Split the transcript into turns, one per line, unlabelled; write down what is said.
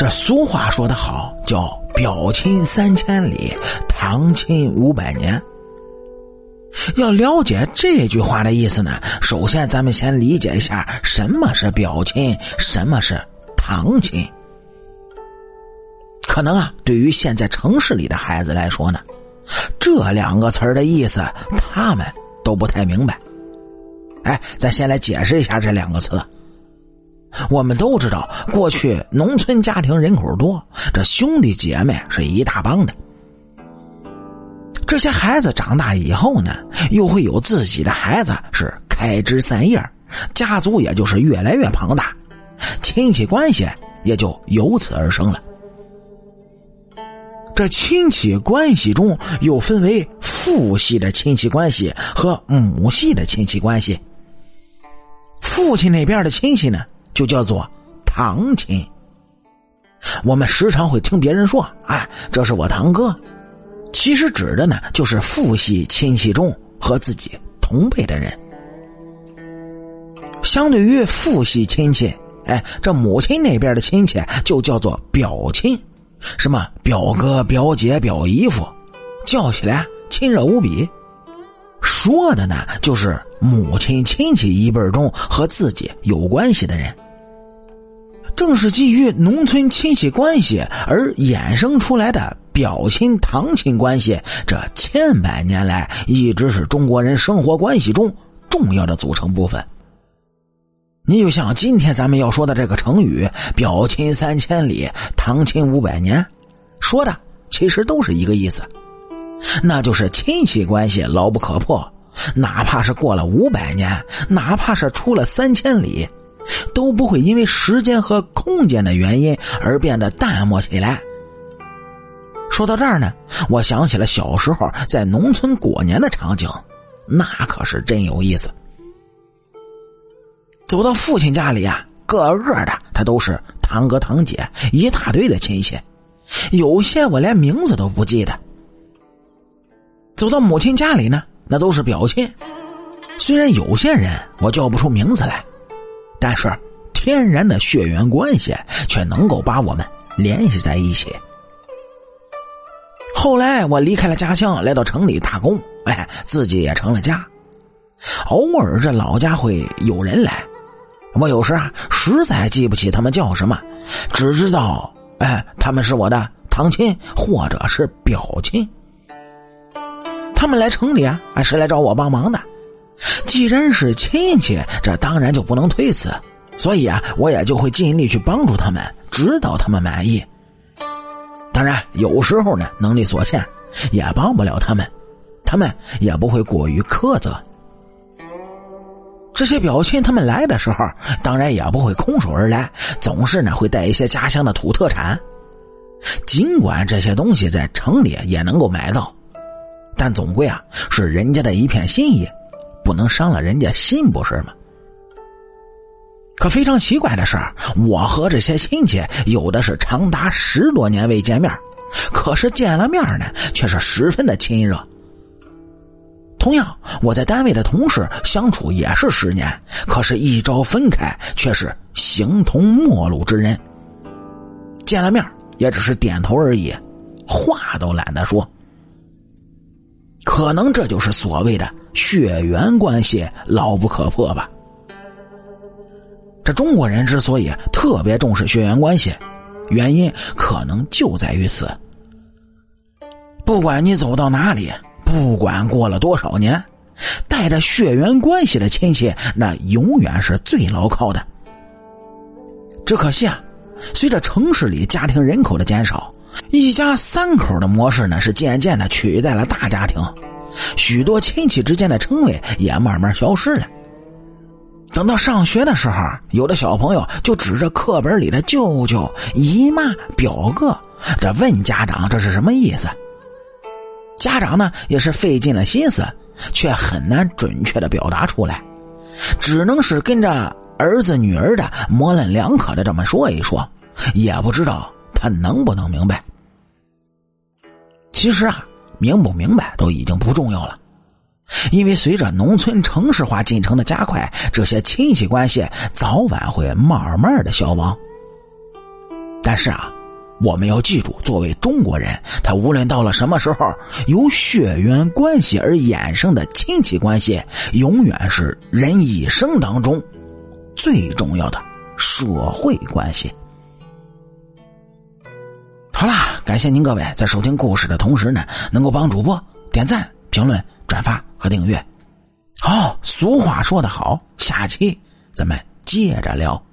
这俗话说得好，叫“表亲三千里，堂亲五百年”。要了解这句话的意思呢，首先咱们先理解一下什么是表亲，什么是堂亲。可能啊，对于现在城市里的孩子来说呢，这两个词儿的意思他们都不太明白。哎，咱先来解释一下这两个词。我们都知道，过去农村家庭人口多，这兄弟姐妹是一大帮的。这些孩子长大以后呢，又会有自己的孩子，是开枝散叶，家族也就是越来越庞大，亲戚关系也就由此而生了。这亲戚关系中又分为父系的亲戚关系和母系的亲戚关系。父亲那边的亲戚呢？就叫做堂亲。我们时常会听别人说：“哎，这是我堂哥。”其实指的呢，就是父系亲戚中和自己同辈的人。相对于父系亲戚，哎，这母亲那边的亲戚就叫做表亲，什么表哥、表姐、表姨夫，叫起来亲热无比。说的呢，就是母亲亲戚一辈中和自己有关系的人。正是基于农村亲戚关系而衍生出来的表亲堂亲关系，这千百年来一直是中国人生活关系中重要的组成部分。你就像今天咱们要说的这个成语“表亲三千里，堂亲五百年”，说的其实都是一个意思，那就是亲戚关系牢不可破，哪怕是过了五百年，哪怕是出了三千里。都不会因为时间和空间的原因而变得淡漠起来。说到这儿呢，我想起了小时候在农村过年的场景，那可是真有意思。走到父亲家里啊，个个的他都是堂哥堂姐，一大堆的亲戚，有些我连名字都不记得。走到母亲家里呢，那都是表亲，虽然有些人我叫不出名字来。但是，天然的血缘关系却能够把我们联系在一起。后来我离开了家乡，来到城里打工，哎，自己也成了家。偶尔这老家会有人来，我有时啊实在记不起他们叫什么，只知道哎他们是我的堂亲或者是表亲。他们来城里啊，是来找我帮忙的。既然是亲戚，这当然就不能推辞，所以啊，我也就会尽力去帮助他们，直到他们满意。当然，有时候呢，能力所限，也帮不了他们，他们也不会过于苛责。这些表亲他们来的时候，当然也不会空手而来，总是呢会带一些家乡的土特产。尽管这些东西在城里也能够买到，但总归啊是人家的一片心意。不能伤了人家心，不是吗？可非常奇怪的是，我和这些亲戚有的是长达十多年未见面，可是见了面呢，却是十分的亲热。同样，我在单位的同事相处也是十年，可是，一朝分开，却是形同陌路之人。见了面也只是点头而已，话都懒得说。可能这就是所谓的血缘关系牢不可破吧。这中国人之所以特别重视血缘关系，原因可能就在于此。不管你走到哪里，不管过了多少年，带着血缘关系的亲戚，那永远是最牢靠的。只可惜啊，随着城市里家庭人口的减少。一家三口的模式呢，是渐渐的取代了大家庭，许多亲戚之间的称谓也慢慢消失了。等到上学的时候，有的小朋友就指着课本里的舅舅、姨妈、表哥，这问家长这是什么意思。家长呢也是费尽了心思，却很难准确的表达出来，只能是跟着儿子女儿的模棱两可的这么说一说，也不知道。他能不能明白？其实啊，明不明白都已经不重要了，因为随着农村城市化进程的加快，这些亲戚关系早晚会慢慢的消亡。但是啊，我们要记住，作为中国人，他无论到了什么时候，由血缘关系而衍生的亲戚关系，永远是人一生当中最重要的社会关系。好啦，感谢您各位在收听故事的同时呢，能够帮主播点赞、评论、转发和订阅。好，俗话说得好，下期咱们接着聊。